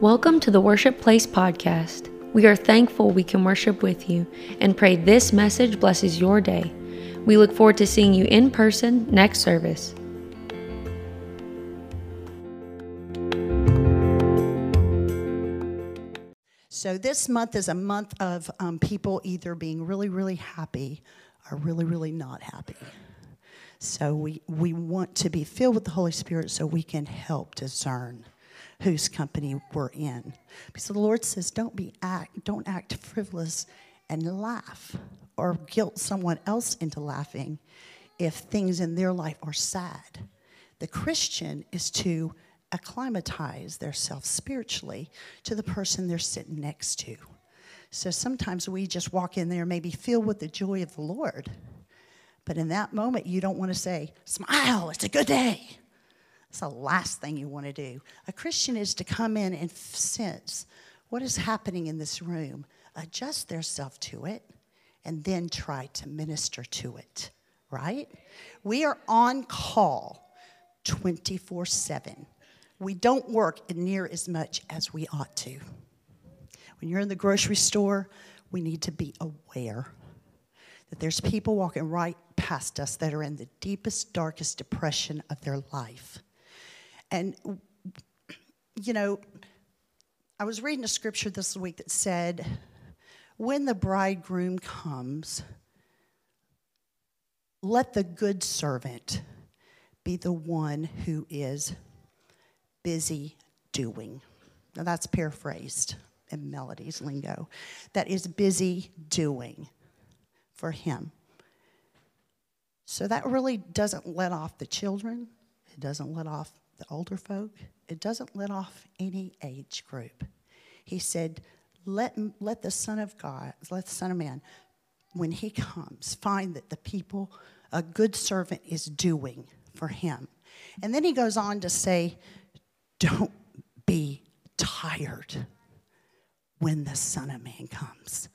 Welcome to the Worship Place podcast. We are thankful we can worship with you and pray this message blesses your day. We look forward to seeing you in person next service. So, this month is a month of um, people either being really, really happy or really, really not happy. So, we, we want to be filled with the Holy Spirit so we can help discern whose company we're in. Because the Lord says, don't be act, don't act frivolous and laugh or guilt someone else into laughing if things in their life are sad. The Christian is to acclimatize themselves spiritually to the person they're sitting next to. So sometimes we just walk in there, maybe filled with the joy of the Lord. But in that moment, you don't want to say, Smile, it's a good day. It's the last thing you want to do. A Christian is to come in and sense what is happening in this room, adjust themselves to it, and then try to minister to it, right? We are on call 24 7. We don't work near as much as we ought to. When you're in the grocery store, we need to be aware that there's people walking right past us that are in the deepest, darkest depression of their life. And, you know, I was reading a scripture this week that said, when the bridegroom comes, let the good servant be the one who is busy doing. Now, that's paraphrased in Melody's lingo. That is busy doing for him. So that really doesn't let off the children, it doesn't let off the older folk, it doesn't let off any age group. He said, let, let the Son of God, let the Son of Man, when he comes, find that the people a good servant is doing for him. And then he goes on to say, don't be tired when the Son of Man comes.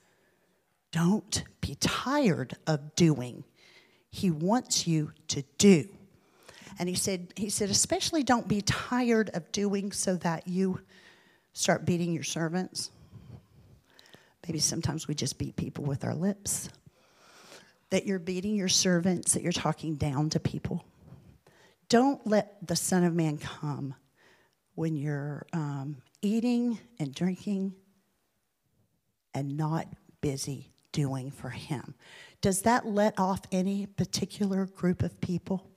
Don't be tired of doing. He wants you to do. And he said, he said, especially don't be tired of doing so that you start beating your servants. Maybe sometimes we just beat people with our lips. That you're beating your servants, that you're talking down to people. Don't let the Son of Man come when you're um, eating and drinking and not busy doing for Him. Does that let off any particular group of people?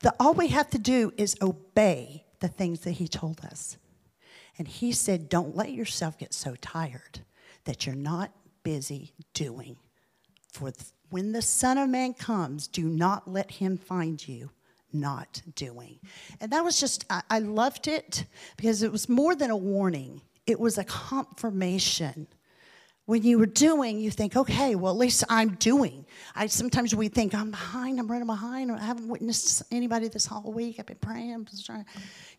The, all we have to do is obey the things that He told us. And He said, Don't let yourself get so tired that you're not busy doing. For when the Son of Man comes, do not let Him find you not doing. And that was just, I, I loved it because it was more than a warning, it was a confirmation when you were doing, you think, okay, well, at least I'm doing. I sometimes we think I'm behind, I'm running behind, I haven't witnessed anybody this whole week. I've been praying, trying,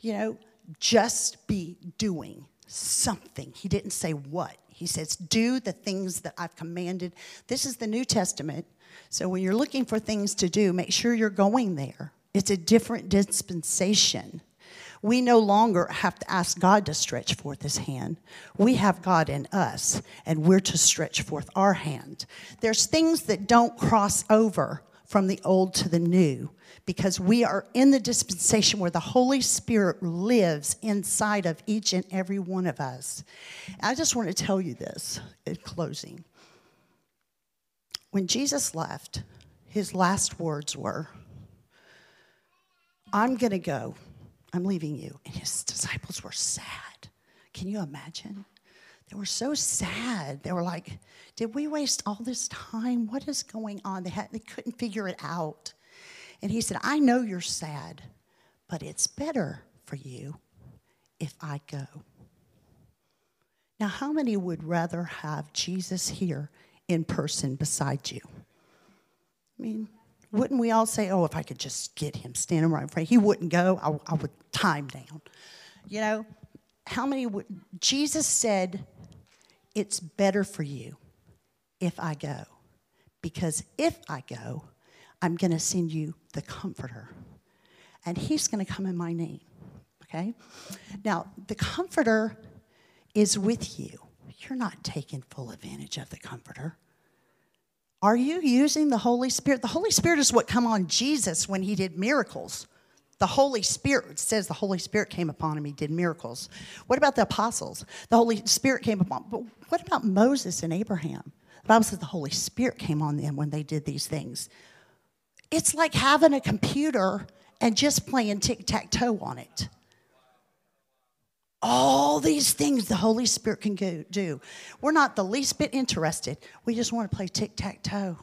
you know, just be doing something. He didn't say what. He says, do the things that I've commanded. This is the New Testament. So when you're looking for things to do, make sure you're going there. It's a different dispensation. We no longer have to ask God to stretch forth his hand. We have God in us, and we're to stretch forth our hand. There's things that don't cross over from the old to the new because we are in the dispensation where the Holy Spirit lives inside of each and every one of us. I just want to tell you this in closing. When Jesus left, his last words were, I'm going to go I'm leaving you. And his disciples were sad. Can you imagine? They were so sad. They were like, Did we waste all this time? What is going on? They, had, they couldn't figure it out. And he said, I know you're sad, but it's better for you if I go. Now, how many would rather have Jesus here in person beside you? I mean, wouldn't we all say, oh, if I could just get him standing right in front, he wouldn't go, I, I would time down. You know, how many would, Jesus said, it's better for you if I go. Because if I go, I'm going to send you the comforter. And he's going to come in my name. Okay? Now, the Comforter is with you. You're not taking full advantage of the Comforter. Are you using the Holy Spirit? The Holy Spirit is what come on Jesus when he did miracles. The Holy Spirit says the Holy Spirit came upon him. He did miracles. What about the apostles? The Holy Spirit came upon. But what about Moses and Abraham? The Bible says the Holy Spirit came on them when they did these things. It's like having a computer and just playing tic tac toe on it. All these things the Holy Spirit can go, do. We're not the least bit interested. We just want to play tic tac toe.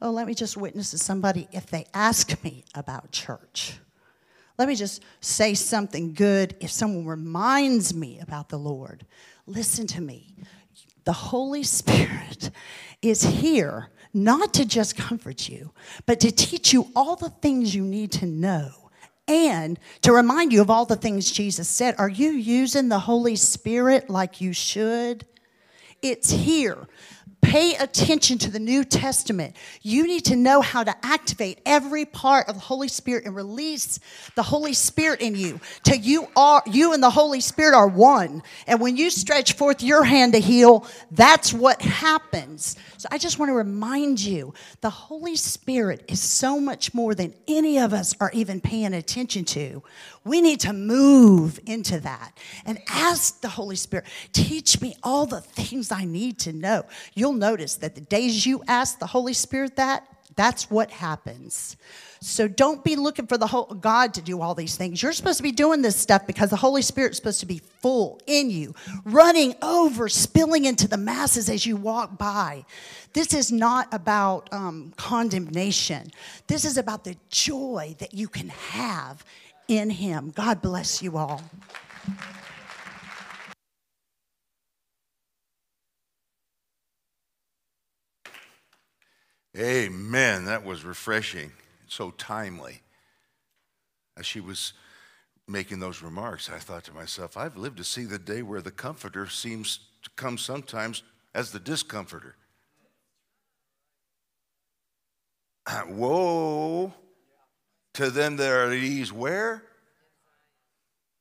Oh, let me just witness to somebody if they ask me about church. Let me just say something good if someone reminds me about the Lord. Listen to me. The Holy Spirit is here not to just comfort you, but to teach you all the things you need to know and to remind you of all the things Jesus said. Are you using the Holy Spirit like you should? It's here. Pay attention to the New Testament. You need to know how to activate every part of the Holy Spirit and release the Holy Spirit in you till you are you and the Holy Spirit are one. And when you stretch forth your hand to heal, that's what happens. So I just want to remind you, the Holy Spirit is so much more than any of us are even paying attention to. We need to move into that and ask the Holy Spirit, teach me all the things I need to know. You'll notice that the days you ask the Holy Spirit that, that's what happens. So don't be looking for the whole God to do all these things. You're supposed to be doing this stuff because the Holy Spirit's supposed to be full in you, running over, spilling into the masses as you walk by. This is not about um, condemnation. This is about the joy that you can have in Him. God bless you all. Amen. That was refreshing, so timely. As she was making those remarks, I thought to myself, I've lived to see the day where the comforter seems to come sometimes as the discomforter. Woe to them that are at ease where?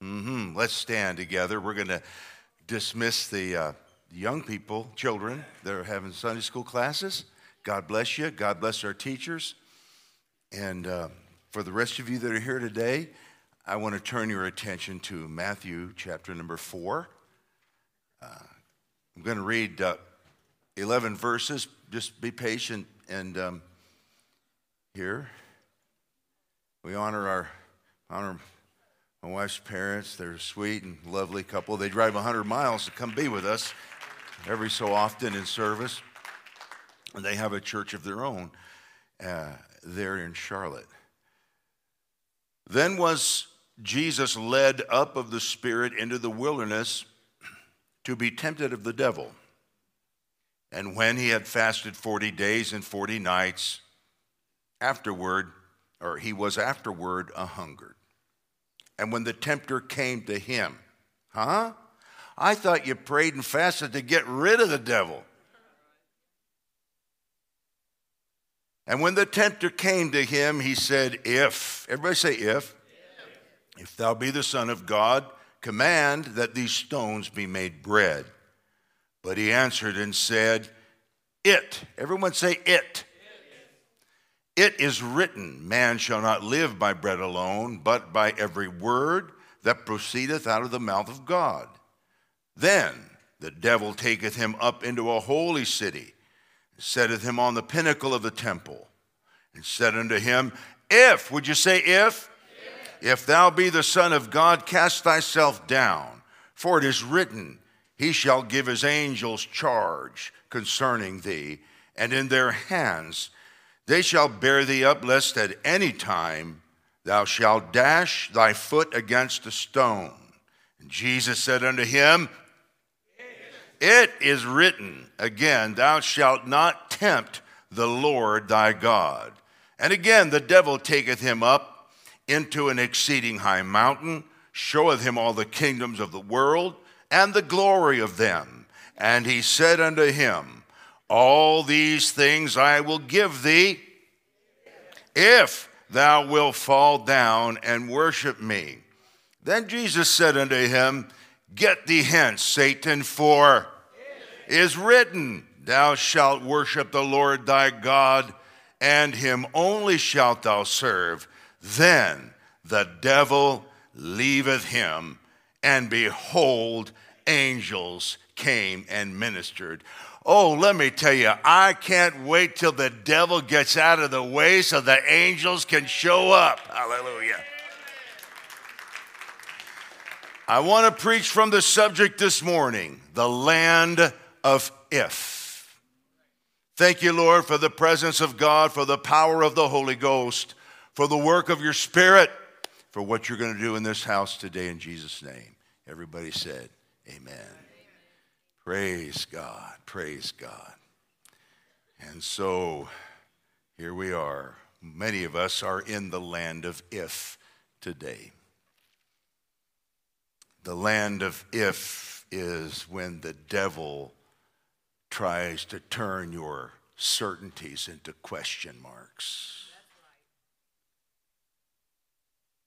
Mm-hmm. Let's stand together. We're going to dismiss the uh, young people, children that are having Sunday school classes. God bless you. God bless our teachers. And uh, for the rest of you that are here today, I want to turn your attention to Matthew chapter number four. Uh, I'm going to read uh, 11 verses. Just be patient and um, here. We honor our honor my wife's parents. They're a sweet and lovely couple. They drive 100 miles to come be with us every so often in service. And they have a church of their own uh, there in Charlotte. Then was Jesus led up of the Spirit into the wilderness to be tempted of the devil. And when he had fasted 40 days and 40 nights, afterward, or he was afterward a hungered. And when the tempter came to him, huh? I thought you prayed and fasted to get rid of the devil. And when the tempter came to him, he said, If, everybody say, if, if, if thou be the Son of God, command that these stones be made bread. But he answered and said, It, everyone say, It. It is written, Man shall not live by bread alone, but by every word that proceedeth out of the mouth of God. Then the devil taketh him up into a holy city, setteth him on the pinnacle of the temple, and said unto him, If, would you say if? If, thou be the Son of God, cast thyself down, for it is written, He shall give his angels charge concerning thee, and in their hands they shall bear thee up, lest at any time thou shalt dash thy foot against a stone. And Jesus said unto him, It is written, again, thou shalt not tempt the Lord thy God. And again, the devil taketh him up into an exceeding high mountain, showeth him all the kingdoms of the world and the glory of them. And he said unto him, all these things I will give thee if thou wilt fall down and worship me. Then Jesus said unto him, Get thee hence, Satan, for is written, Thou shalt worship the Lord thy God, and him only shalt thou serve. Then the devil leaveth him, and behold, angels came and ministered. Oh, let me tell you, I can't wait till the devil gets out of the way so the angels can show up. Hallelujah. I want to preach from the subject this morning the land of if. Thank you, Lord, for the presence of God, for the power of the Holy Ghost, for the work of your Spirit, for what you're going to do in this house today in Jesus' name. Everybody said, Amen. Amen. Praise God. Praise God. And so here we are. Many of us are in the land of if today. The land of if is when the devil tries to turn your certainties into question marks.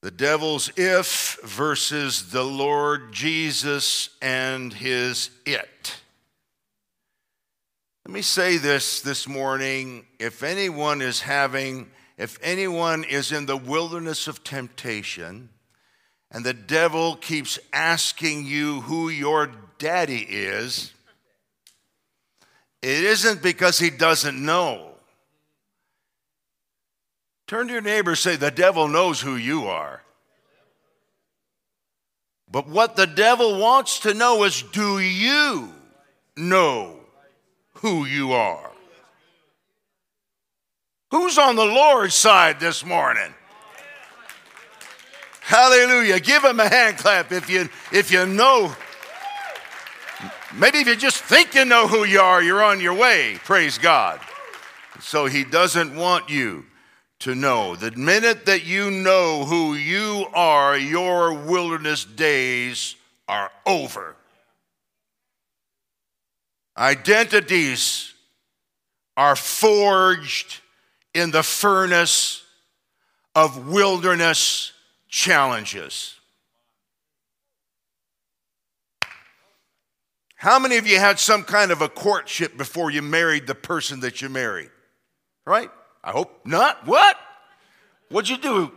The devil's if versus the Lord Jesus and his it. Let me say this this morning. If anyone is having, if anyone is in the wilderness of temptation, and the devil keeps asking you who your daddy is, it isn't because he doesn't know. Turn to your neighbor say, The devil knows who you are. But what the devil wants to know is do you know who you are? Who's on the Lord's side this morning? Hallelujah. Give him a hand clap if you if you know. Maybe if you just think you know who you are, you're on your way. Praise God. So he doesn't want you to know. The minute that you know who you are, your wilderness days are over. Identities are forged in the furnace of wilderness challenges. How many of you had some kind of a courtship before you married the person that you married? Right? I hope not. What? What'd you do?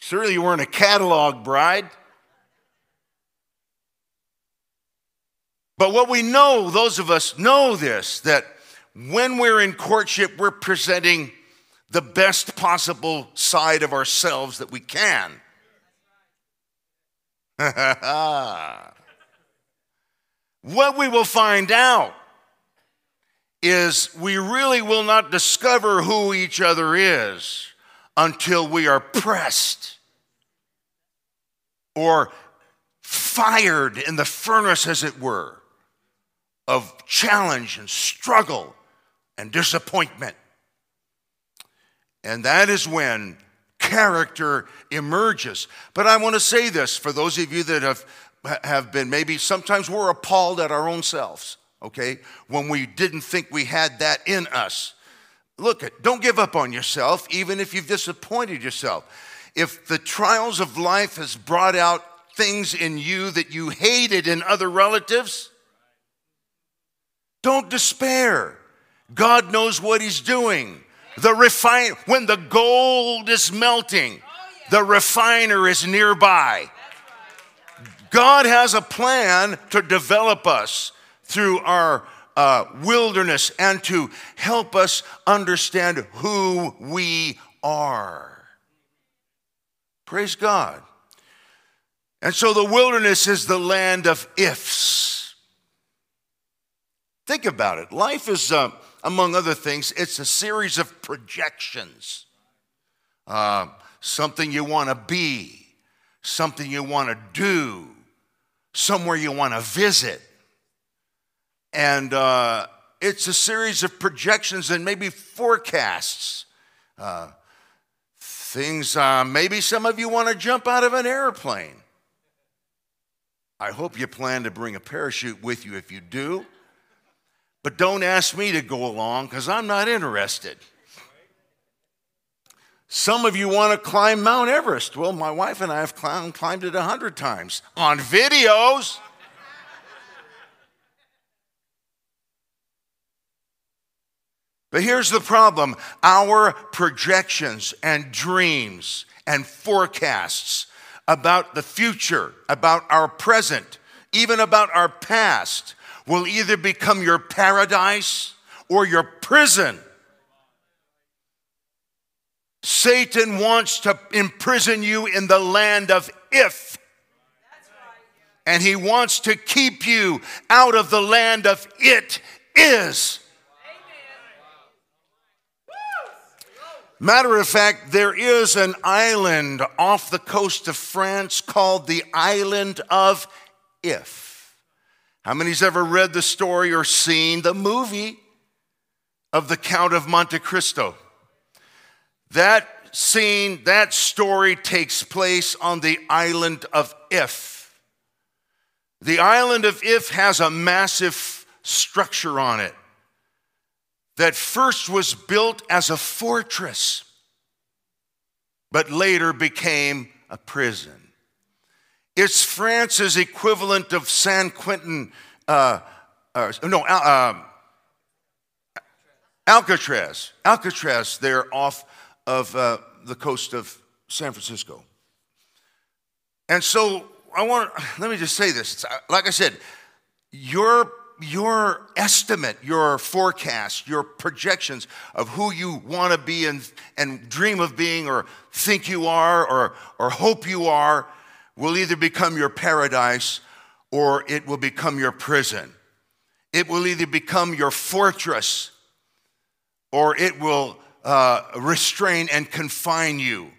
Surely you weren't a catalog bride. But what we know, those of us know this, that when we're in courtship, we're presenting the best possible side of ourselves that we can. what we will find out is we really will not discover who each other is until we are pressed or fired in the furnace, as it were, of challenge and struggle and disappointment. And that is when character emerges. But I want to say this for those of you that have, have been maybe sometimes we're appalled at our own selves okay, when we didn't think we had that in us. Look, don't give up on yourself, even if you've disappointed yourself. If the trials of life has brought out things in you that you hated in other relatives, don't despair. God knows what He's doing. The refine when the gold is melting, the refiner is nearby. God has a plan to develop us through our uh, wilderness and to help us understand who we are. Praise God. And so the wilderness is the land of ifs. Think about it. Life is, uh, among other things, it's a series of projections. Uh, something you want to be, something you want to do, somewhere you want to visit. And uh, it's a series of projections and maybe forecasts. Uh, things, uh, maybe some of you want to jump out of an airplane. I hope you plan to bring a parachute with you if you do. But don't ask me to go along because I'm not interested. Some of you want to climb Mount Everest. Well, my wife and I have climbed, it a hundred times on videos. But here's the problem our projections and dreams and forecasts about the future, about our present, even about our past, will either become your paradise or your prison. Satan wants to imprison you in the land of if. And he wants to keep you out of the land of it is. Matter of fact, there is an island off the coast of France called the island of If. How many's ever read the story or seen the movie of the Count of Monte Cristo? That scene, that story takes place on the island of If. The island of If has a massive structure on it that first was built as a fortress, but later became a prison. It's France's equivalent of San Quentin, uh, uh, no, uh, Alcatraz. Alcatraz, there off of uh, the coast of San Francisco. And so I want, let me just say this. Like I said, your your estimate, your forecast, your projections of who you want to be and, and dream of being or think you are or, or hope you are will either become your paradise or it will become your prison. It will either become your fortress or it will uh, restrain and confine you.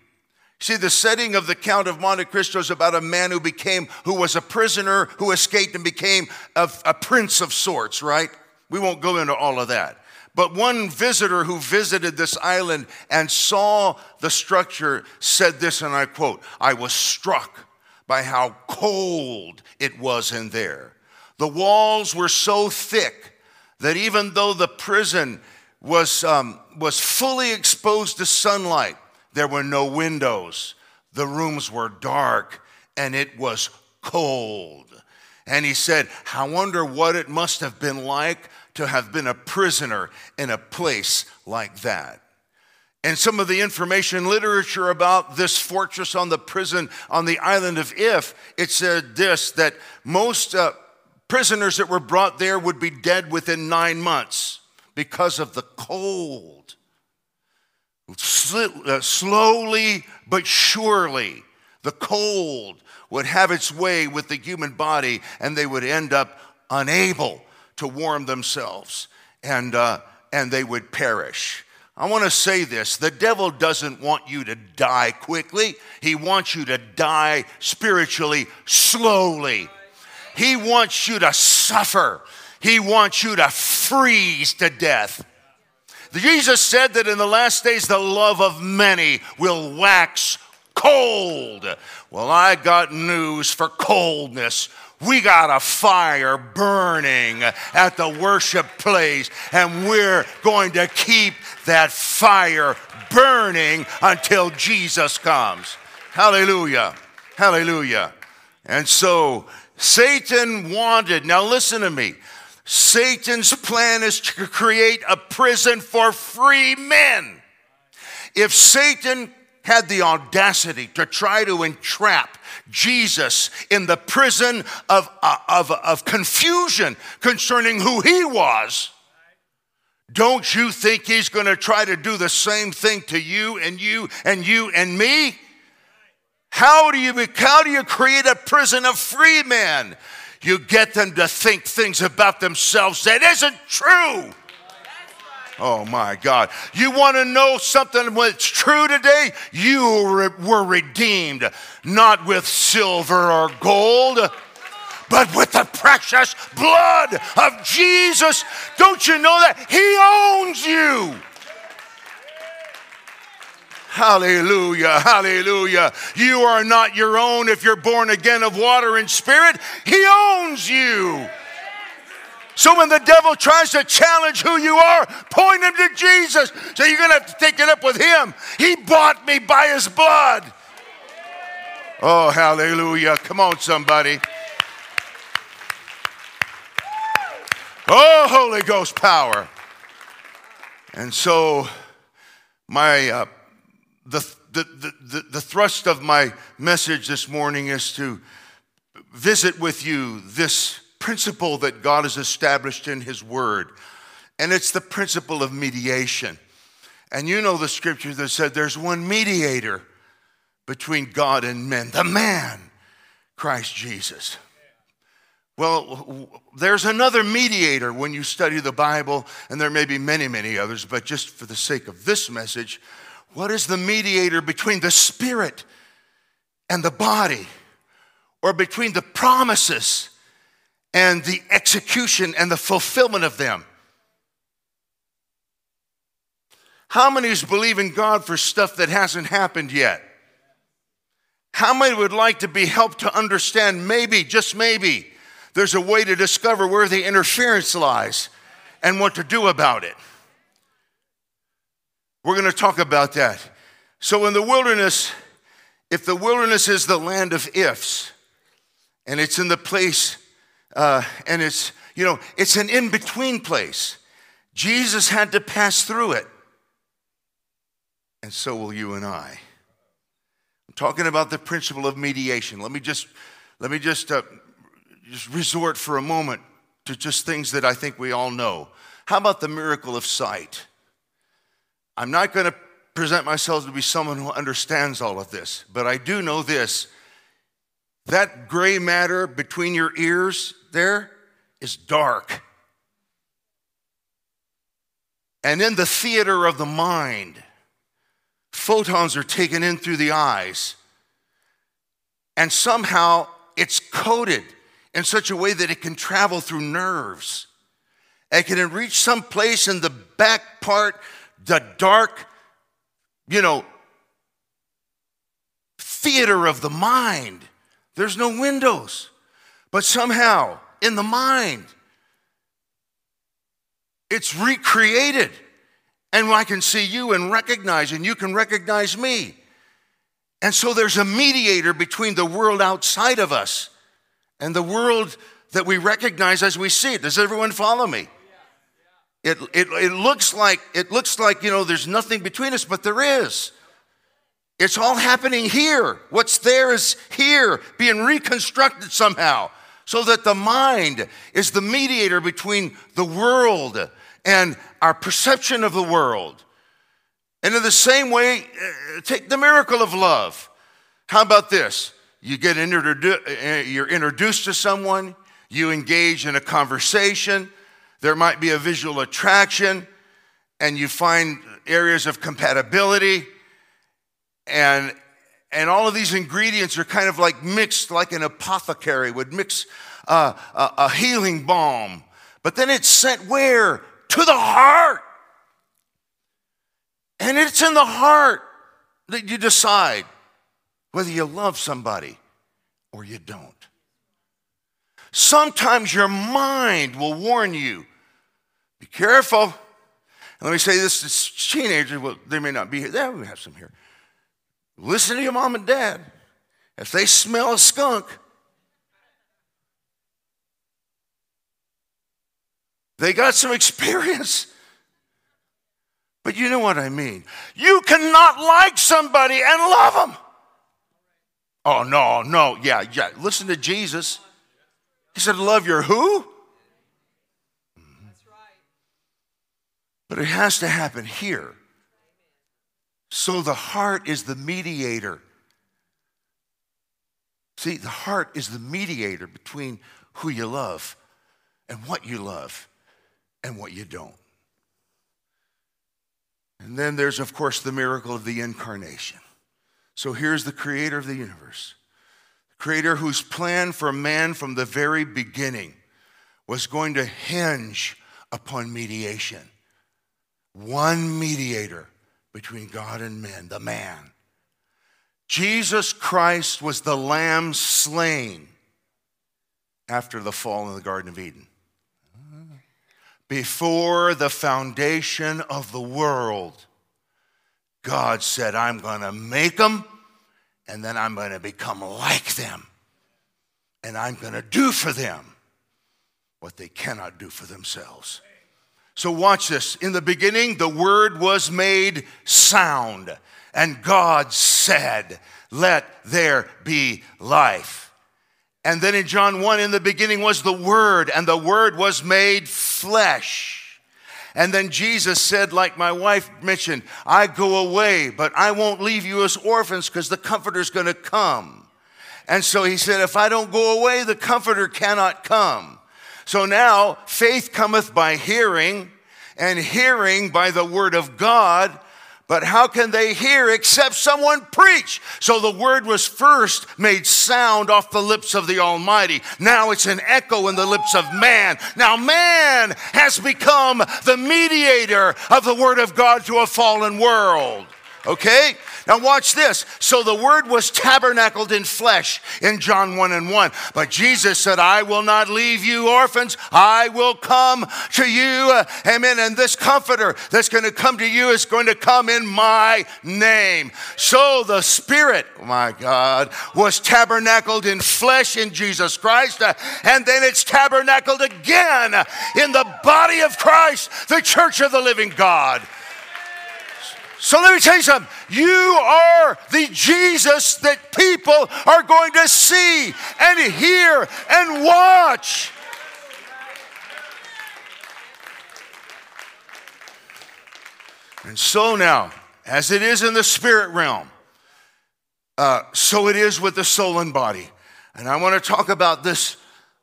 See, the setting of the Count of Monte Cristo is about a man who became, who was a prisoner, who escaped and became a, a prince of sorts, right? We won't go into all of that. But one visitor who visited this island and saw the structure said this, and I quote, I was struck by how cold it was in there. The walls were so thick that even though the prison was, um, was fully exposed to sunlight, there were no windows. The rooms were dark and it was cold. And he said, I wonder what it must have been like to have been a prisoner in a place like that. And some of the information literature about this fortress on the prison on the island of If, it said this that most uh, prisoners that were brought there would be dead within nine months because of the cold. Uh, slowly but surely, the cold would have its way with the human body, and they would end up unable to warm themselves, and, uh, and they would perish. I want to say this the devil doesn't want you to die quickly, he wants you to die spiritually slowly. He wants you to suffer, he wants you to freeze to death. Jesus said that in the last days the love of many will wax cold. Well, I got news for coldness. We got a fire burning at the worship place, and we're going to keep that fire burning until Jesus comes. Hallelujah. Hallelujah. And so Satan wanted, now listen to me. Satan's plan is to create a prison for free men. If Satan had the audacity to try to entrap Jesus in the prison of, uh, of, of confusion concerning who he was, don't you think he's going to try to do the same thing to you and you and you and me? How do you, how do you create a prison of free men? You get them to think things about themselves that isn't true. Oh my God. You want to know something that's true today? You were redeemed not with silver or gold, but with the precious blood of Jesus. Don't you know that? He owns you. Hallelujah, hallelujah. You are not your own if you're born again of water and spirit. He owns you. So when the devil tries to challenge who you are, point him to Jesus. So you're going to have to take it up with him. He bought me by his blood. Oh, hallelujah. Come on, somebody. Oh, Holy Ghost power. And so, my uh, the, the, the, the thrust of my message this morning is to visit with you this principle that God has established in His Word, and it's the principle of mediation. And you know the scripture that said there's one mediator between God and men, the man, Christ Jesus. Well, there's another mediator when you study the Bible, and there may be many, many others, but just for the sake of this message, what is the mediator between the spirit and the body, or between the promises and the execution and the fulfillment of them? How many believe in God for stuff that hasn't happened yet? How many would like to be helped to understand maybe, just maybe, there's a way to discover where the interference lies and what to do about it? We're going to talk about that. So, in the wilderness, if the wilderness is the land of ifs, and it's in the place, uh, and it's, you know, it's an in between place, Jesus had to pass through it. And so will you and I I'm talking about the principle of mediation. Let me just let me just uh, just resort for a moment to just things that I think we all know. How about the miracle of sight? I'm not going to present myself to be someone who understands all of this, but I do know this. That gray matter between your ears there is dark. And in the theater of the mind, photons are taken in through the eyes, and somehow it's coated in such a way that it can travel through nerves. It can reach some place in the back part, the dark, you know, theater of the mind. There's no windows, but somehow in the mind, it's recreated and I can see you and recognize, and you can recognize me. And so there's a mediator between the world outside of us and the world that we recognize as we see it. Does everyone follow me? It, it, it looks like it looks like you know there's nothing between us, but there is. It's all happening here. What's there is here, being reconstructed somehow, so that the mind is the mediator between the world and our perception of the world. And in the same way, uh, take the miracle of love. How about this? You get introdu- uh, you're introduced to someone, you engage in a conversation, there might be a visual attraction, and you find areas of compatibility, and and all of these ingredients are kind of like mixed, like an apothecary would mix uh, a, a healing balm. But then it's sent where? to the heart. And it's in the heart that you decide whether you love somebody or you don't. Sometimes your mind will warn you be careful. And let me say this to teenagers, well, they may not be here. They we have some here. Listen to your mom and dad. If they smell a skunk, They got some experience. But you know what I mean. You cannot like somebody and love them. Oh, no, no. Yeah, yeah. Listen to Jesus. He said, Love your who? But it has to happen here. So the heart is the mediator. See, the heart is the mediator between who you love and what you love and what you don't. And then there's, of course, the miracle of the incarnation. So here's the creator of the universe, the creator whose plan for man from the very beginning was going to hinge upon mediation. One mediator between God and men, the man. Jesus Christ was the lamb slain after the fall in the Garden of Eden. before the foundation of the world, God said, I'm going to make them and then I'm going to become like them. And I'm going to do for them what they cannot do for themselves. So, watch this. In the beginning, the Word was made sound, and God said, Let there be life. And then in John 1, in the beginning was the Word, and the Word was made flesh. And then Jesus said, like my wife mentioned, I go away, but I won't leave you as orphans because the Comforter's going to come. And so he said, If I don't go away, the Comforter cannot come. So now faith cometh by hearing, and hearing by the word of God. But how can they hear except someone preach? So the word was first made sound off the lips of the Almighty. Now it's an echo in the lips of man. Now man has become the mediator of the word of God to a fallen world. Okay? Now watch this. So the word was tabernacled in flesh in John 1 and 1. But Jesus said, I will not leave you orphans. I will come to you. Amen. And this comforter that's going to come to you is going to come in my name. So the Spirit, oh my God, was tabernacled in flesh in Jesus Christ. Uh, and then it's tabernacled again in the body of Christ, the church of the living God. So let me tell you something. You are the Jesus that people are going to see and hear and watch. And so now, as it is in the spirit realm, uh, so it is with the soul and body. And I want to talk about this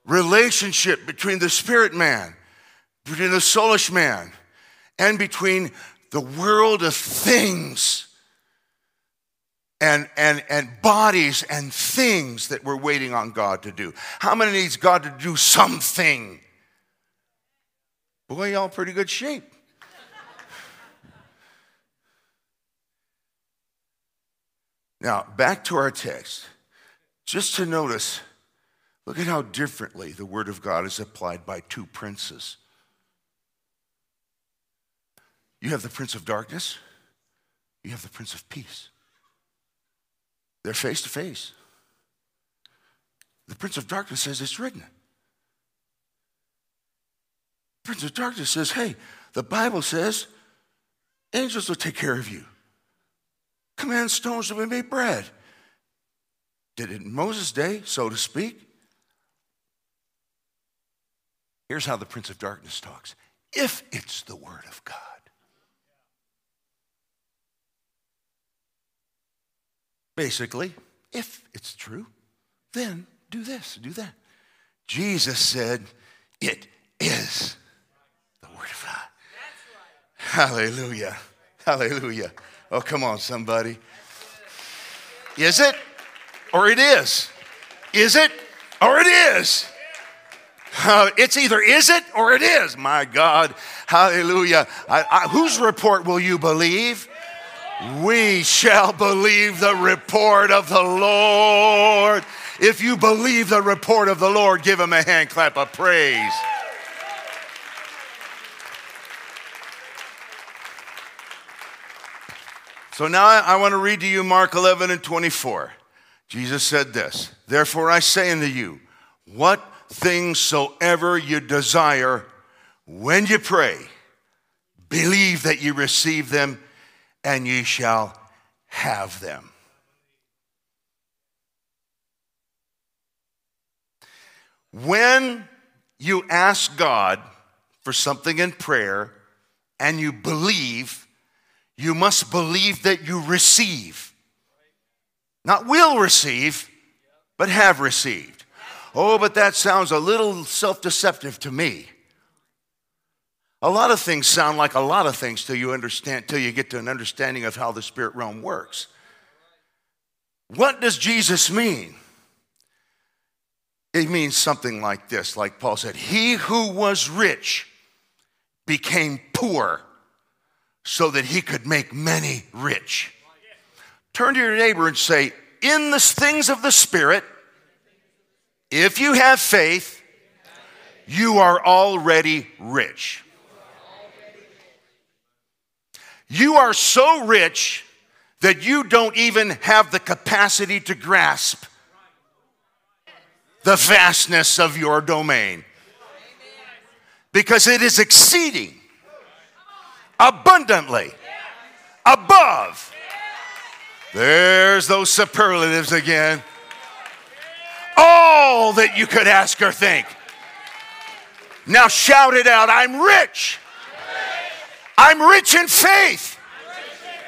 relationship between the spirit man, between the soulish man, and between the world of things and, and, and bodies and things that we're waiting on God to do. How many needs God to do something? Boy, y'all pretty good shape. now, back to our text. Just to notice, look at how differently the Word of God is applied by two princes. You have the Prince of Darkness, you have the Prince of Peace. They're face to face. The Prince of Darkness says it's written. Prince of Darkness says, hey, the Bible says angels will take care of you. Command stones to be made bread. Did it in Moses' day, so to speak? Here's how the Prince of Darkness talks if it's the Word of God. Basically, if it's true, then do this, do that. Jesus said, It is the Word of God. Right. Hallelujah. Hallelujah. Oh, come on, somebody. Is it or it is? Is it or it is? Uh, it's either is it or it is. My God. Hallelujah. I, I, whose report will you believe? We shall believe the report of the Lord. If you believe the report of the Lord, give him a hand clap of praise. So now I want to read to you Mark 11 and 24. Jesus said this Therefore I say unto you, what things soever you desire, when you pray, believe that you receive them and ye shall have them. When you ask God for something in prayer and you believe, you must believe that you receive. Not will receive, but have received. Oh, but that sounds a little self deceptive to me. A lot of things sound like a lot of things till you understand, till you get to an understanding of how the spirit realm works. What does Jesus mean? It means something like this, like Paul said, He who was rich became poor so that he could make many rich. Turn to your neighbor and say, In the things of the Spirit, if you have faith, you are already rich. You are so rich that you don't even have the capacity to grasp the vastness of your domain because it is exceeding abundantly above. There's those superlatives again. All that you could ask or think. Now shout it out I'm rich. I'm rich in faith.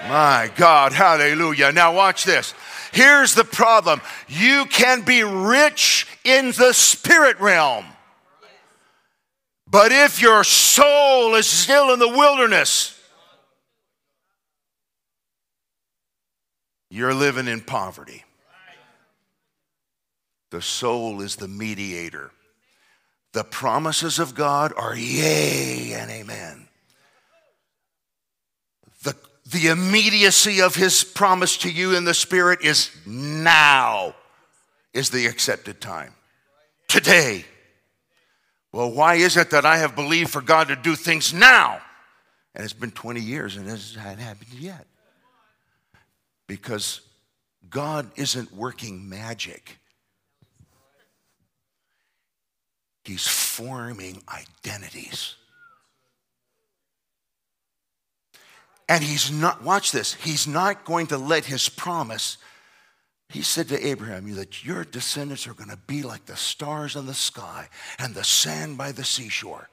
My God, hallelujah. Now watch this. Here's the problem you can be rich in the spirit realm. But if your soul is still in the wilderness, you're living in poverty. The soul is the mediator. The promises of God are yea and amen. The, immediacy of his promise to you in the spirit is now is the accepted time. Today. Well, why is it that I have believed for God to do things now? And it's been 20 years and it hasn't happened yet. Because God isn't working magic, He's forming identities. And He's not, watch this, He's not going to let His promise he said to Abraham, that your descendants are going to be like the stars in the sky and the sand by the seashore.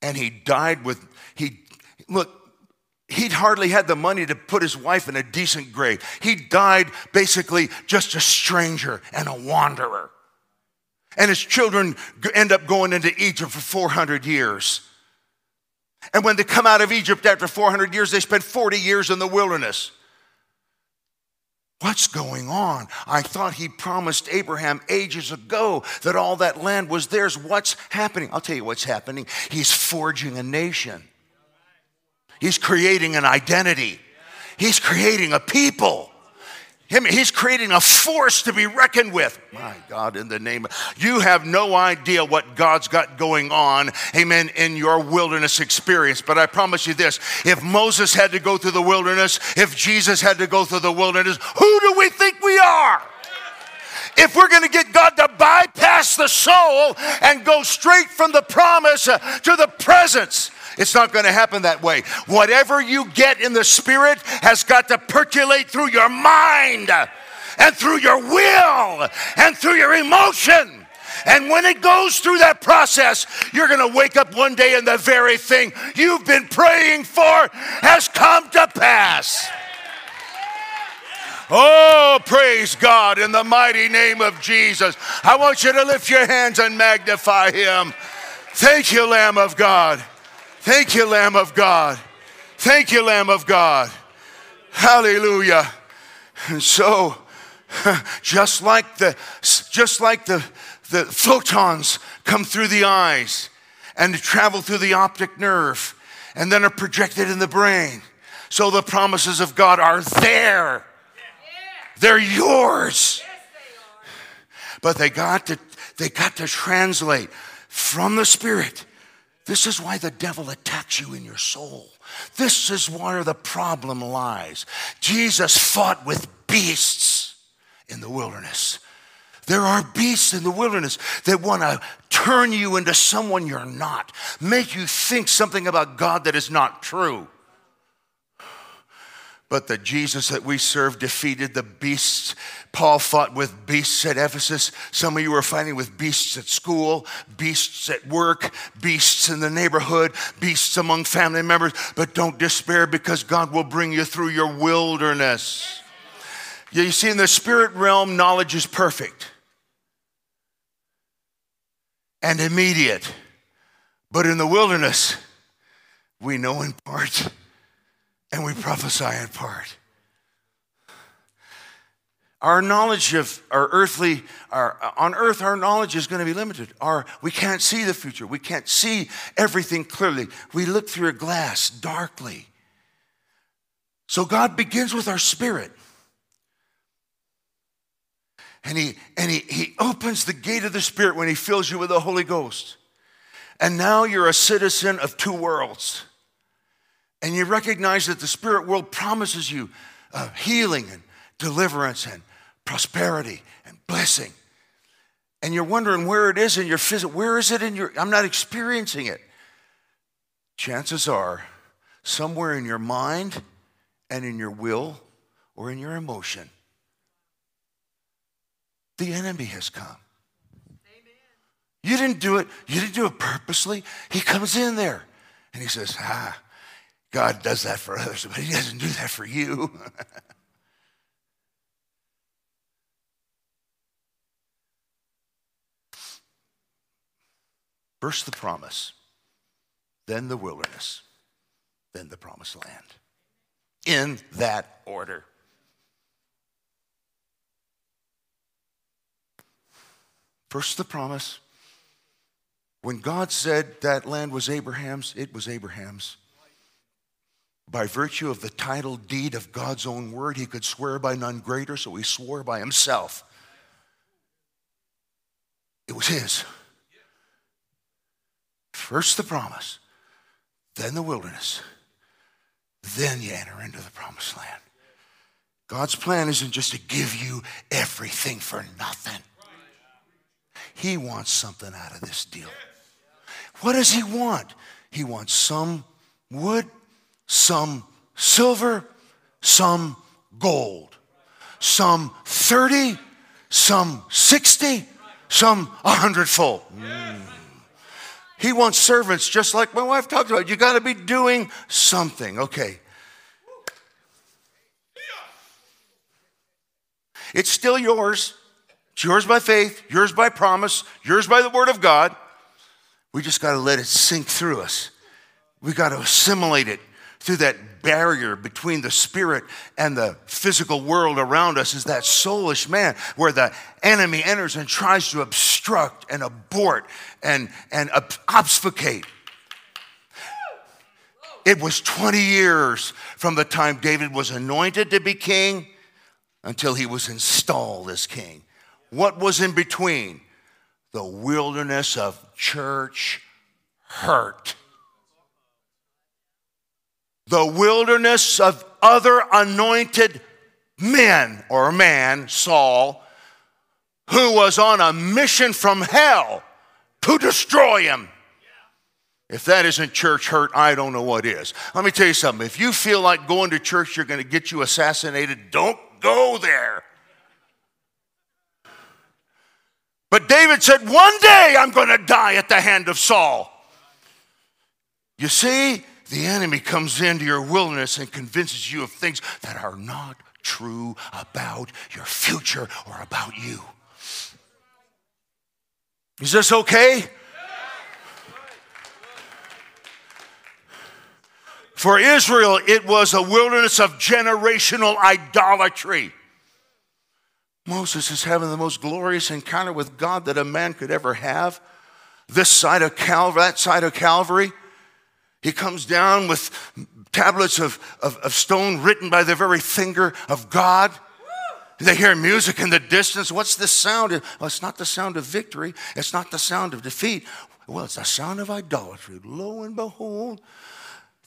And he died with, he, look, he'd hardly had the money to put his wife in a decent grave. He died basically just a stranger and a wanderer. And his children end up going into Egypt for 400 years. And when they come out of Egypt after 400 years, they spend 40 years in the wilderness. What's going on? I thought he promised Abraham ages ago that all that land was theirs. What's happening? I'll tell you what's happening. He's forging a nation, he's creating an identity, he's creating a people. Him, he's creating a force to be reckoned with. My God, in the name of, you have no idea what God's got going on, amen, in your wilderness experience. But I promise you this if Moses had to go through the wilderness, if Jesus had to go through the wilderness, who do we think we are? If we're going to get God to bypass the soul and go straight from the promise to the presence, it's not going to happen that way. Whatever you get in the spirit has got to percolate through your mind and through your will and through your emotion. And when it goes through that process, you're going to wake up one day and the very thing you've been praying for has come to pass. Oh, praise God in the mighty name of Jesus. I want you to lift your hands and magnify Him. Thank you, Lamb of God. Thank you, Lamb of God. Thank you, Lamb of God. Hallelujah. And so, just like the just like the, the photons come through the eyes and travel through the optic nerve and then are projected in the brain. So the promises of God are there. They're yours. But they got to they got to translate from the spirit this is why the devil attacks you in your soul. This is where the problem lies. Jesus fought with beasts in the wilderness. There are beasts in the wilderness that want to turn you into someone you're not, make you think something about God that is not true. But the Jesus that we serve defeated the beasts. Paul fought with beasts at Ephesus. Some of you are fighting with beasts at school, beasts at work, beasts in the neighborhood, beasts among family members. But don't despair because God will bring you through your wilderness. You see, in the spirit realm, knowledge is perfect and immediate. But in the wilderness, we know in part and we prophesy in part. Our knowledge of our earthly, our, on earth, our knowledge is going to be limited. Our, we can't see the future. We can't see everything clearly. We look through a glass darkly. So God begins with our spirit. And he, and he, he opens the gate of the spirit when he fills you with the Holy Ghost. And now you're a citizen of two worlds. And you recognize that the spirit world promises you uh, healing and deliverance and prosperity and blessing. And you're wondering where it is in your physical, where is it in your, I'm not experiencing it. Chances are somewhere in your mind and in your will or in your emotion, the enemy has come. You didn't do it. You didn't do it purposely. He comes in there and he says, Ah, God does that for others, but he doesn't do that for you. First the promise, then the wilderness, then the promised land. In that order. First the promise. When God said that land was Abraham's, it was Abraham's. By virtue of the title deed of God's own word, he could swear by none greater, so he swore by himself. It was his. First the promise, then the wilderness, then you enter into the promised land. God's plan isn't just to give you everything for nothing. He wants something out of this deal. What does he want? He wants some wood, some silver, some gold, some 30, some 60, some a hundredfold. Mm. He wants servants, just like my wife talked about. You got to be doing something. Okay. It's still yours. It's yours by faith, yours by promise, yours by the word of God. We just got to let it sink through us. We got to assimilate it through that barrier between the spirit and the physical world around us is that soulish man where the enemy enters and tries to obstruct and abort and, and obfuscate. It was 20 years from the time David was anointed to be king until he was installed as king. What was in between? The wilderness of church hurt the wilderness of other anointed men or man, Saul, who was on a mission from hell to destroy him. If that isn't church hurt, I don't know what is. Let me tell you something. If you feel like going to church, you're going to get you assassinated, don't go there. But David said, One day I'm going to die at the hand of Saul. You see, the enemy comes into your wilderness and convinces you of things that are not true about your future or about you. Is this okay? For Israel, it was a wilderness of generational idolatry. Moses is having the most glorious encounter with God that a man could ever have. This side of Calvary, that side of Calvary. He comes down with tablets of, of, of stone written by the very finger of God. They hear music in the distance. What's the sound? Well, it's not the sound of victory. It's not the sound of defeat. Well, it's the sound of idolatry. Lo and behold,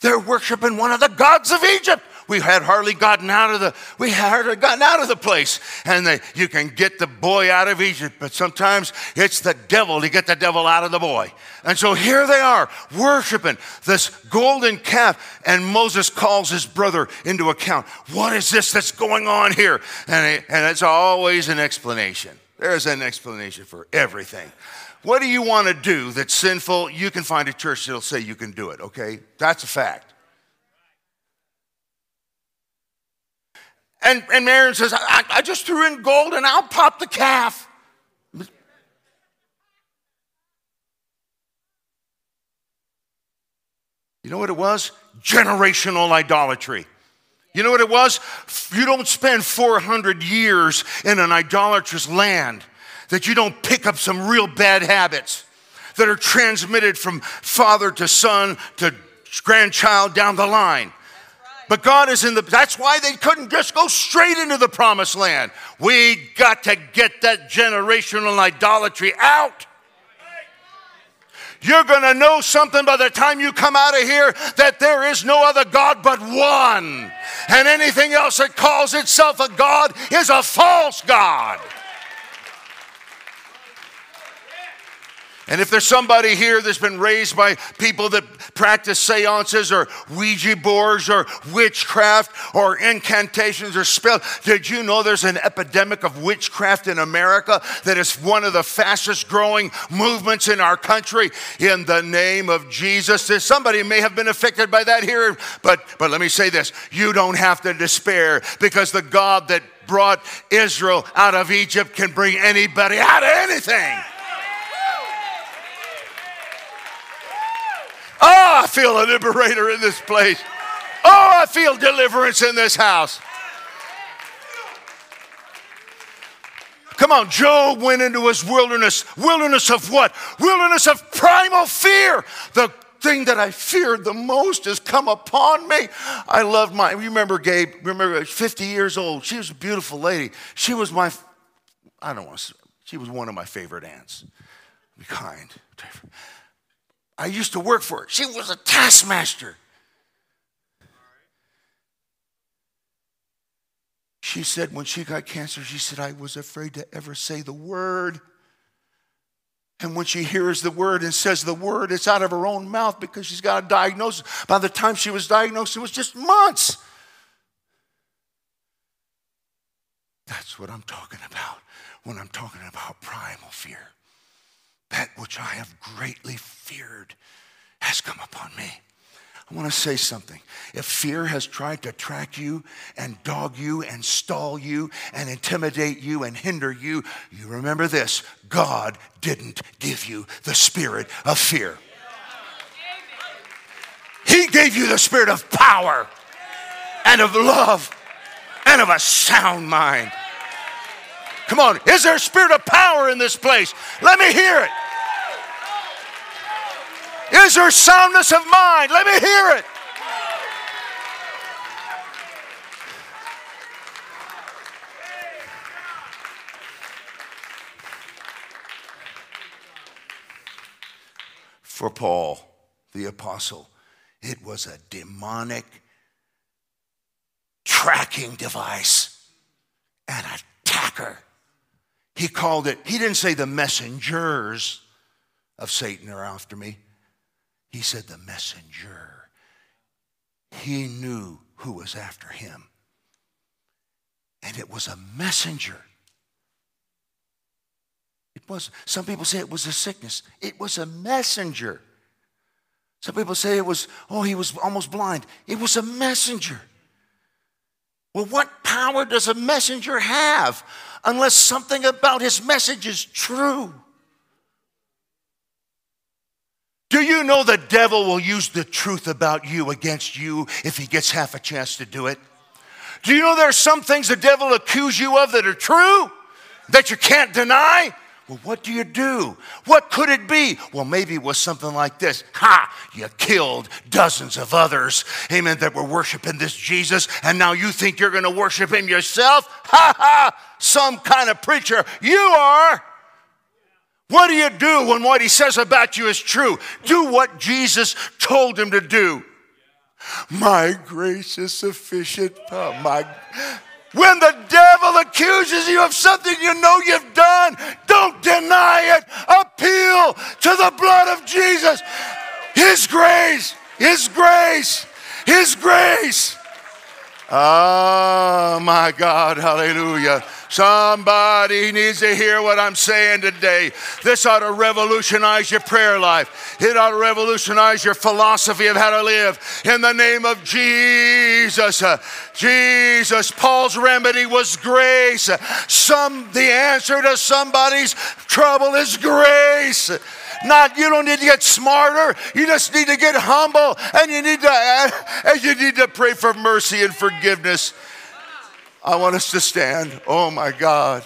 they're worshiping one of the gods of Egypt. We had hardly gotten out of the we had hardly gotten out of the place. And they, you can get the boy out of Egypt, but sometimes it's the devil to get the devil out of the boy. And so here they are worshiping this golden calf, and Moses calls his brother into account. What is this that's going on here? And, and it's always an explanation. There's an explanation for everything. What do you want to do that's sinful? You can find a church that'll say you can do it, okay? That's a fact. And, and Aaron says, I, I just threw in gold and I'll pop the calf. You know what it was? Generational idolatry. You know what it was? You don't spend 400 years in an idolatrous land that you don't pick up some real bad habits that are transmitted from father to son to grandchild down the line. But God is in the, that's why they couldn't just go straight into the promised land. We got to get that generational idolatry out. you're going to know something by the time you come out of here that there is no other God but one. And anything else that calls itself a God is a false God. And if there's somebody here that's been raised by people that practice seances or Ouija boards or witchcraft or incantations or spells, did you know there's an epidemic of witchcraft in America that is one of the fastest growing movements in our country in the name of Jesus? Somebody may have been affected by that here, but, but let me say this you don't have to despair because the God that brought Israel out of Egypt can bring anybody out of anything. Oh, I feel a liberator in this place. Oh, I feel deliverance in this house. Come on, Job went into his wilderness. Wilderness of what? Wilderness of primal fear. The thing that I feared the most has come upon me. I love my, remember Gabe, remember 50 years old. She was a beautiful lady. She was my, I don't want to, she was one of my favorite aunts. Be kind. I used to work for her. She was a taskmaster. She said when she got cancer, she said, I was afraid to ever say the word. And when she hears the word and says the word, it's out of her own mouth because she's got a diagnosis. By the time she was diagnosed, it was just months. That's what I'm talking about when I'm talking about primal fear that which I have greatly feared has come upon me. I want to say something. If fear has tried to track you and dog you and stall you and intimidate you and hinder you, you remember this God didn't give you the spirit of fear. He gave you the spirit of power and of love and of a sound mind. Come on, is there a spirit of power in this place? Let me hear it. Is there soundness of mind? Let me hear it. For Paul, the apostle, it was a demonic tracking device, an attacker. He called it, he didn't say the messengers of Satan are after me. He said the messenger. He knew who was after him. And it was a messenger. It was, some people say it was a sickness. It was a messenger. Some people say it was, oh, he was almost blind. It was a messenger. Well, what power does a messenger have unless something about his message is true. Do you know the devil will use the truth about you against you if he gets half a chance to do it? Do you know there are some things the devil accuse you of that are true that you can't deny? Well, what do you do? What could it be? Well, maybe it was something like this Ha! You killed dozens of others, amen, that were worshiping this Jesus, and now you think you're going to worship him yourself? Ha ha! Some kind of preacher. You are. What do you do when what he says about you is true? Do what Jesus told him to do. My grace is sufficient. Oh, my when the devil accuses you of something you know you've done, don't deny it. Appeal to the blood of Jesus. His grace, His grace, His grace. Oh my God, hallelujah. Somebody needs to hear what I'm saying today. This ought to revolutionize your prayer life. It ought to revolutionize your philosophy of how to live. In the name of Jesus. Uh, Jesus, Paul's remedy was grace. Some the answer to somebody's trouble is grace. Not you don't need to get smarter. You just need to get humble and you need to and you need to pray for mercy and forgiveness. I want us to stand. Oh my God.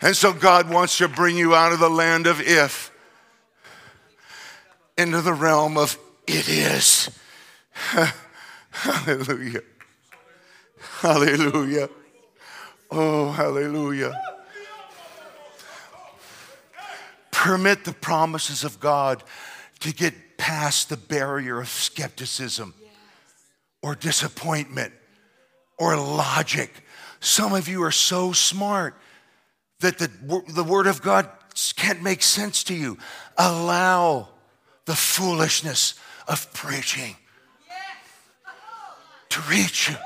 And so God wants to bring you out of the land of if into the realm of it is. hallelujah. Hallelujah. Oh, hallelujah. permit the promises of God to get past the barrier of skepticism or disappointment or logic. Some of you are so smart that the, the Word of God can't make sense to you. Allow the foolishness of preaching to reach you.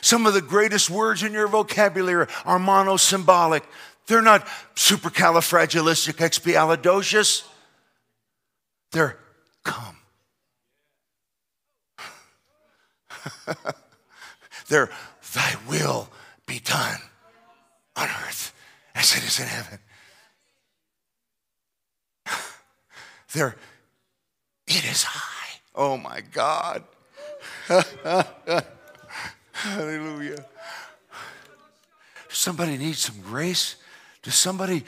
Some of the greatest words in your vocabulary are monosyllabic. They're not supercalifragilisticexpialidocious. They're come. They're thy will be done on earth as it is in heaven. They're it is high. Oh my God. Hallelujah. Somebody needs some grace. Does somebody,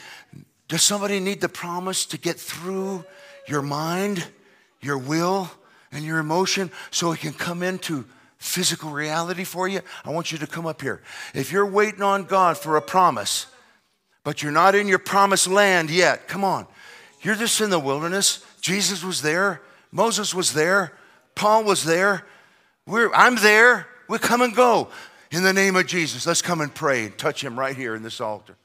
does somebody need the promise to get through your mind, your will, and your emotion so it can come into physical reality for you? I want you to come up here. If you're waiting on God for a promise, but you're not in your promised land yet, come on. You're just in the wilderness. Jesus was there. Moses was there. Paul was there. We're, I'm there. We come and go. In the name of Jesus, let's come and pray and touch him right here in this altar.